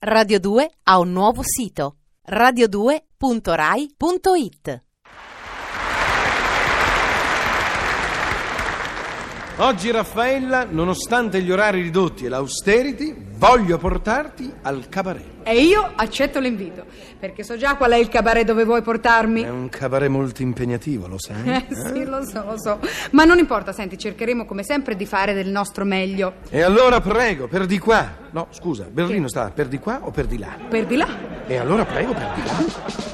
Radio 2 ha un nuovo sito radio2.rai.it. Oggi Raffaella, nonostante gli orari ridotti e l'austerity, voglio portarti al cabaret. E io accetto l'invito, perché so già qual è il cabaret dove vuoi portarmi. È un cabaret molto impegnativo, lo sai? Eh sì, lo so, lo so. Ma non importa, senti, cercheremo come sempre di fare del nostro meglio. E allora prego, per di qua. No, scusa, Berlino sta per di qua o per di là? Per di là. E allora prego, per di là.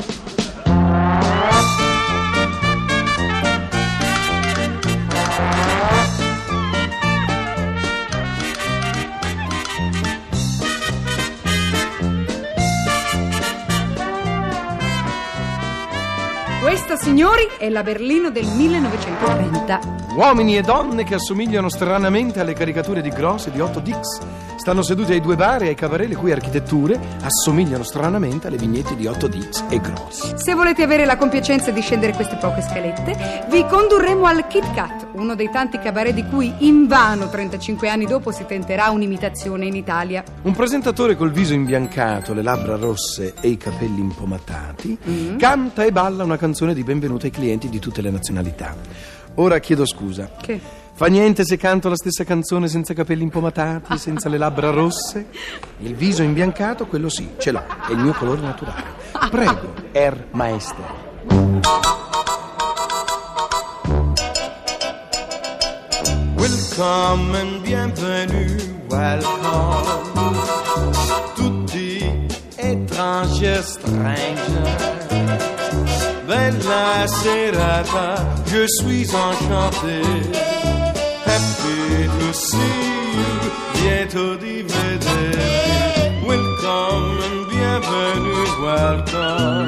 Questa, signori, è la Berlino del 1930. Uomini e donne che assomigliano stranamente alle caricature di Gross e di Otto Dix. Stanno seduti ai due bar e ai cabaret le cui architetture assomigliano stranamente alle vignette di Otto Dix e Gross. Se volete avere la compiacenza di scendere queste poche scalette, vi condurremo al Kit Kat, uno dei tanti cabaret di cui invano 35 anni dopo si tenterà un'imitazione in Italia. Un presentatore col viso imbiancato, le labbra rosse e i capelli impomatati canta e balla una canzone di benvenuto ai clienti di tutte le nazionalità. Ora chiedo scusa. Che? Fa niente se canto la stessa canzone senza capelli impomatati, senza le labbra rosse? Il viso imbiancato, quello sì, ce l'ho, è il mio colore naturale. Prego, Herr Meister. Welcome bienvenue, welcome. Tutti étrangers, strangers. Bella serata, je suis enchanté. Happy to see you, bientôt di vederti. Welcome and bienvenue, welcome.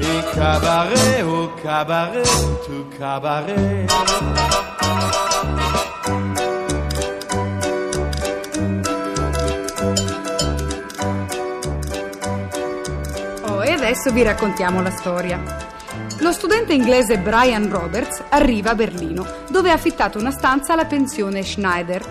Et cabaret, au cabaret, tout cabaret. Oh, e adesso vi raccontiamo la storia. Lo studente inglese Brian Roberts arriva a Berlino, dove ha affittato una stanza alla pensione Schneider.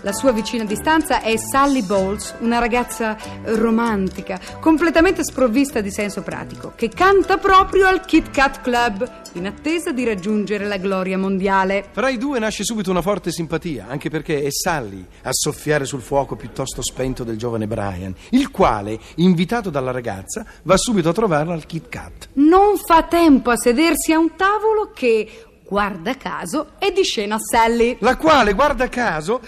La sua vicina di stanza è Sally Bowles, una ragazza romantica, completamente sprovvista di senso pratico, che canta proprio al Kit Kat Club, in attesa di raggiungere la gloria mondiale. Fra i due nasce subito una forte simpatia, anche perché è Sally a soffiare sul fuoco piuttosto spento del giovane Brian, il quale, invitato dalla ragazza, va subito a trovarla al Kit Kat. Non fa tempo a sedersi a un tavolo che, guarda caso, è di scena Sally. La quale, guarda caso,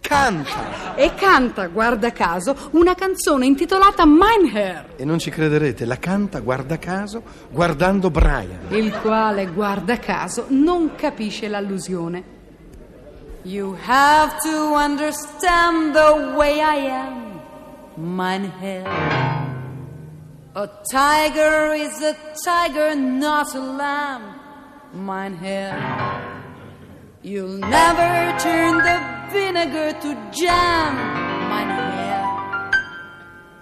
canta. E canta, guarda caso, una canzone intitolata Mein Herr, E non ci crederete, la canta, guarda caso, guardando Brian. il quale, guarda caso, non capisce l'allusione. You have to understand the way I am, mein Herr. A tiger is a tiger, not a lamb, mein Herr. You'll never turn the vinegar to jam, mein Herr.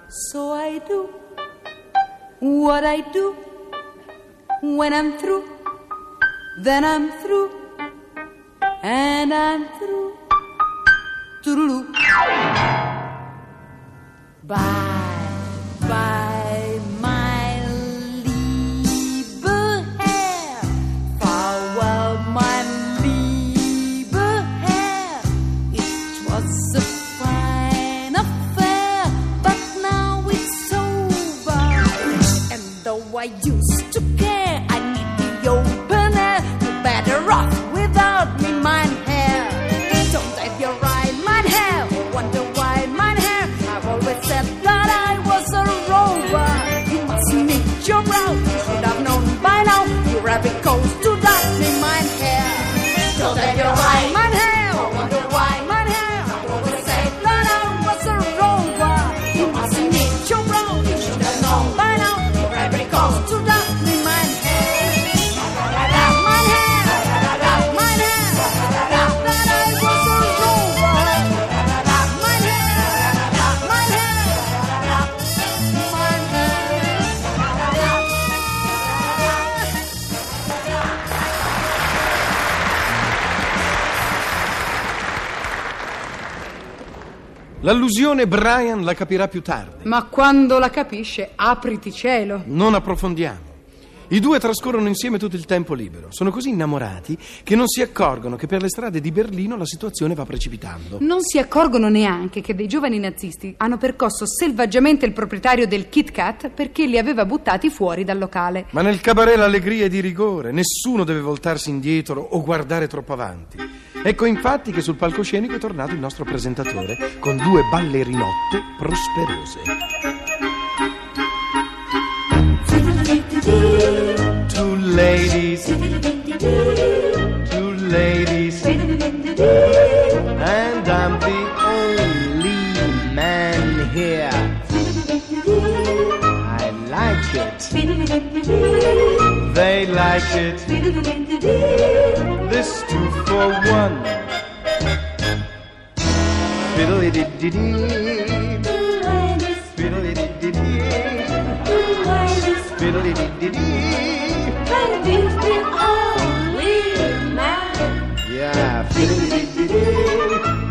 So I do what I do when I'm through. Then I'm through, and I'm through. Toodaloo. I used to care, I need the open L'allusione Brian la capirà più tardi. Ma quando la capisce, apriti cielo. Non approfondiamo. I due trascorrono insieme tutto il tempo libero. Sono così innamorati che non si accorgono che per le strade di Berlino la situazione va precipitando. Non si accorgono neanche che dei giovani nazisti hanno percosso selvaggiamente il proprietario del Kit Kat perché li aveva buttati fuori dal locale. Ma nel cabaret l'allegria è di rigore, nessuno deve voltarsi indietro o guardare troppo avanti. Ecco infatti che sul palcoscenico è tornato il nostro presentatore con due ballerinotte prosperose. Two ladies, two ladies, and I'm the only man here. I like it, they like it. for one. Fiddle dee dee dee. Fiddle dee dee dee. Fiddle dee dee dee. only man. Yeah, fiddle dee dee.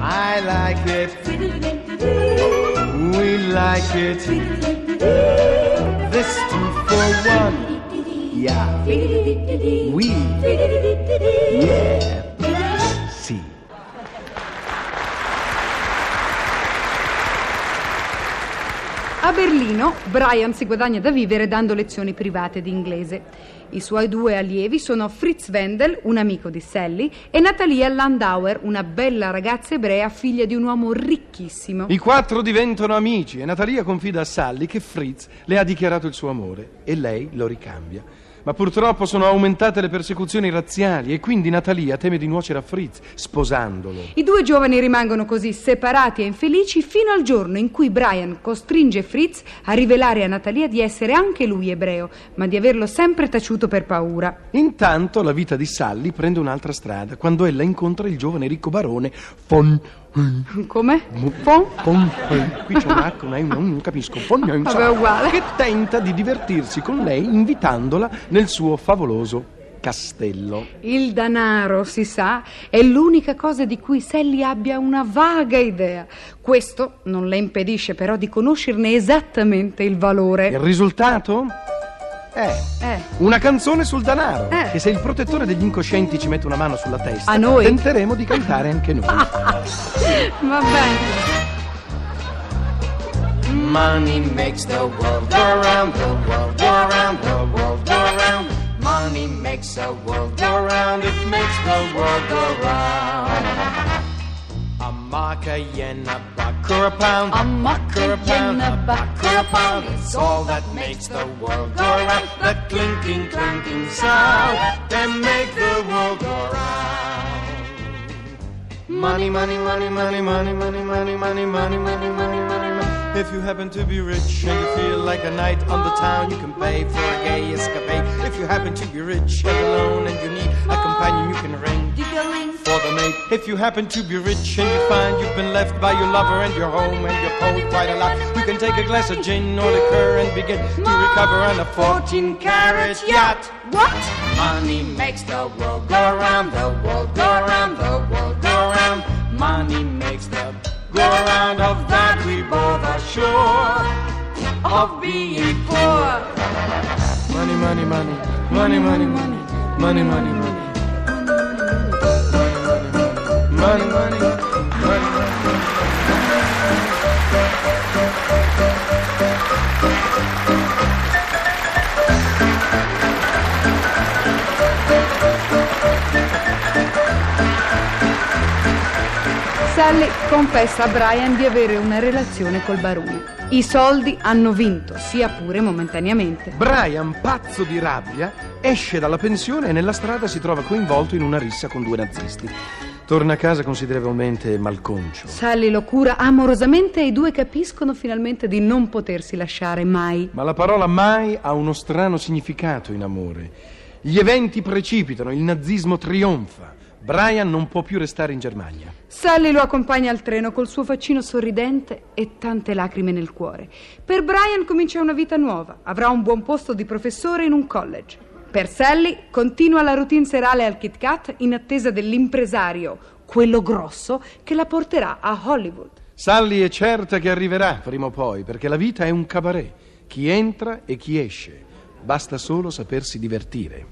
I like it. Fiddle dee dee. We like it. This two for one. Yeah. We. Yeah. Berlino, Brian si guadagna da vivere dando lezioni private di inglese. I suoi due allievi sono Fritz Wendel, un amico di Sally, e Natalia Landauer, una bella ragazza ebrea figlia di un uomo ricchissimo. I quattro diventano amici e Natalia confida a Sally che Fritz le ha dichiarato il suo amore e lei lo ricambia. Ma purtroppo sono aumentate le persecuzioni razziali e quindi Natalia teme di nuocere a Fritz sposandolo. I due giovani rimangono così separati e infelici fino al giorno in cui Brian costringe Fritz a rivelare a Natalia di essere anche lui ebreo, ma di averlo sempre taciuto per paura. Intanto la vita di Sally prende un'altra strada quando ella incontra il giovane ricco barone von Come? Fon? Von Qui c'è un H, un E, un non capisco. Vabbè, uguale. Che tenta di divertirsi con lei invitandola nel suo favoloso castello. Il denaro, si sa, è l'unica cosa di cui Sally abbia una vaga idea. Questo non le impedisce però di conoscerne esattamente il Il valore. risultato? È Eh, una canzone sul denaro. Eh. Che se il protettore degli incoscienti ci mette una mano sulla testa, A noi? tenteremo di cantare anche noi. va bene. Money makes the world go round, the world go round, the world go round. Money makes the world go round, it makes the world go round. A mark, a yen, a buck or a pound. A mark, a yen, a buck or a pound. It's all that makes the world go round. The clinking, clanking sound that make the world go round. Money, money, money, money, money, money, money, money, money, money, money, money, money. If you happen to be rich and you feel like a knight on the town, you can pay for a gay escapade. If you happen to be rich and alone and you need a companion, you can ring for the maid. If you happen to be rich and you find you've been left by your lover and your home and you're cold quite a lot, you can take a glass of gin or liquor and begin to recover on a 14 carat yacht. What? Money makes the world go round, the world go round, the world go round. Money makes the go round of that we both are sure of being poor. Money, money, money, money, money, money, money, money, money. Money, money, money, Sally confessa a Brian di avere una relazione col barone. I soldi hanno vinto, sia pure momentaneamente. Brian, pazzo di rabbia, esce dalla pensione e nella strada si trova coinvolto in una rissa con due nazisti. Torna a casa considerevolmente malconcio. Sally lo cura amorosamente e i due capiscono finalmente di non potersi lasciare mai. Ma la parola mai ha uno strano significato in amore. Gli eventi precipitano, il nazismo trionfa. Brian non può più restare in Germania. Sally lo accompagna al treno col suo faccino sorridente e tante lacrime nel cuore. Per Brian comincia una vita nuova. Avrà un buon posto di professore in un college. Per Sally continua la routine serale al Kit Kat in attesa dell'impresario, quello grosso, che la porterà a Hollywood. Sally è certa che arriverà prima o poi, perché la vita è un cabaret. Chi entra e chi esce. Basta solo sapersi divertire.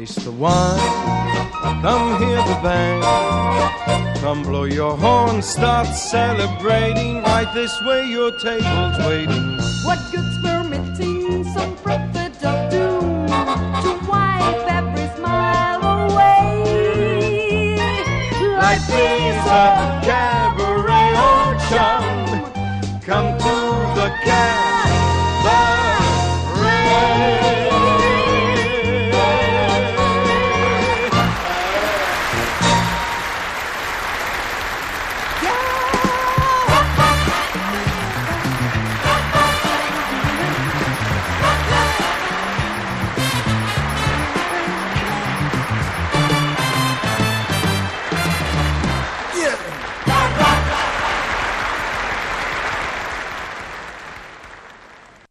Taste the wine, come hear the band. Come blow your horn, start celebrating. Right this way, your table's waiting. What good's permitting some prophet of doom to wipe every smile away? Life is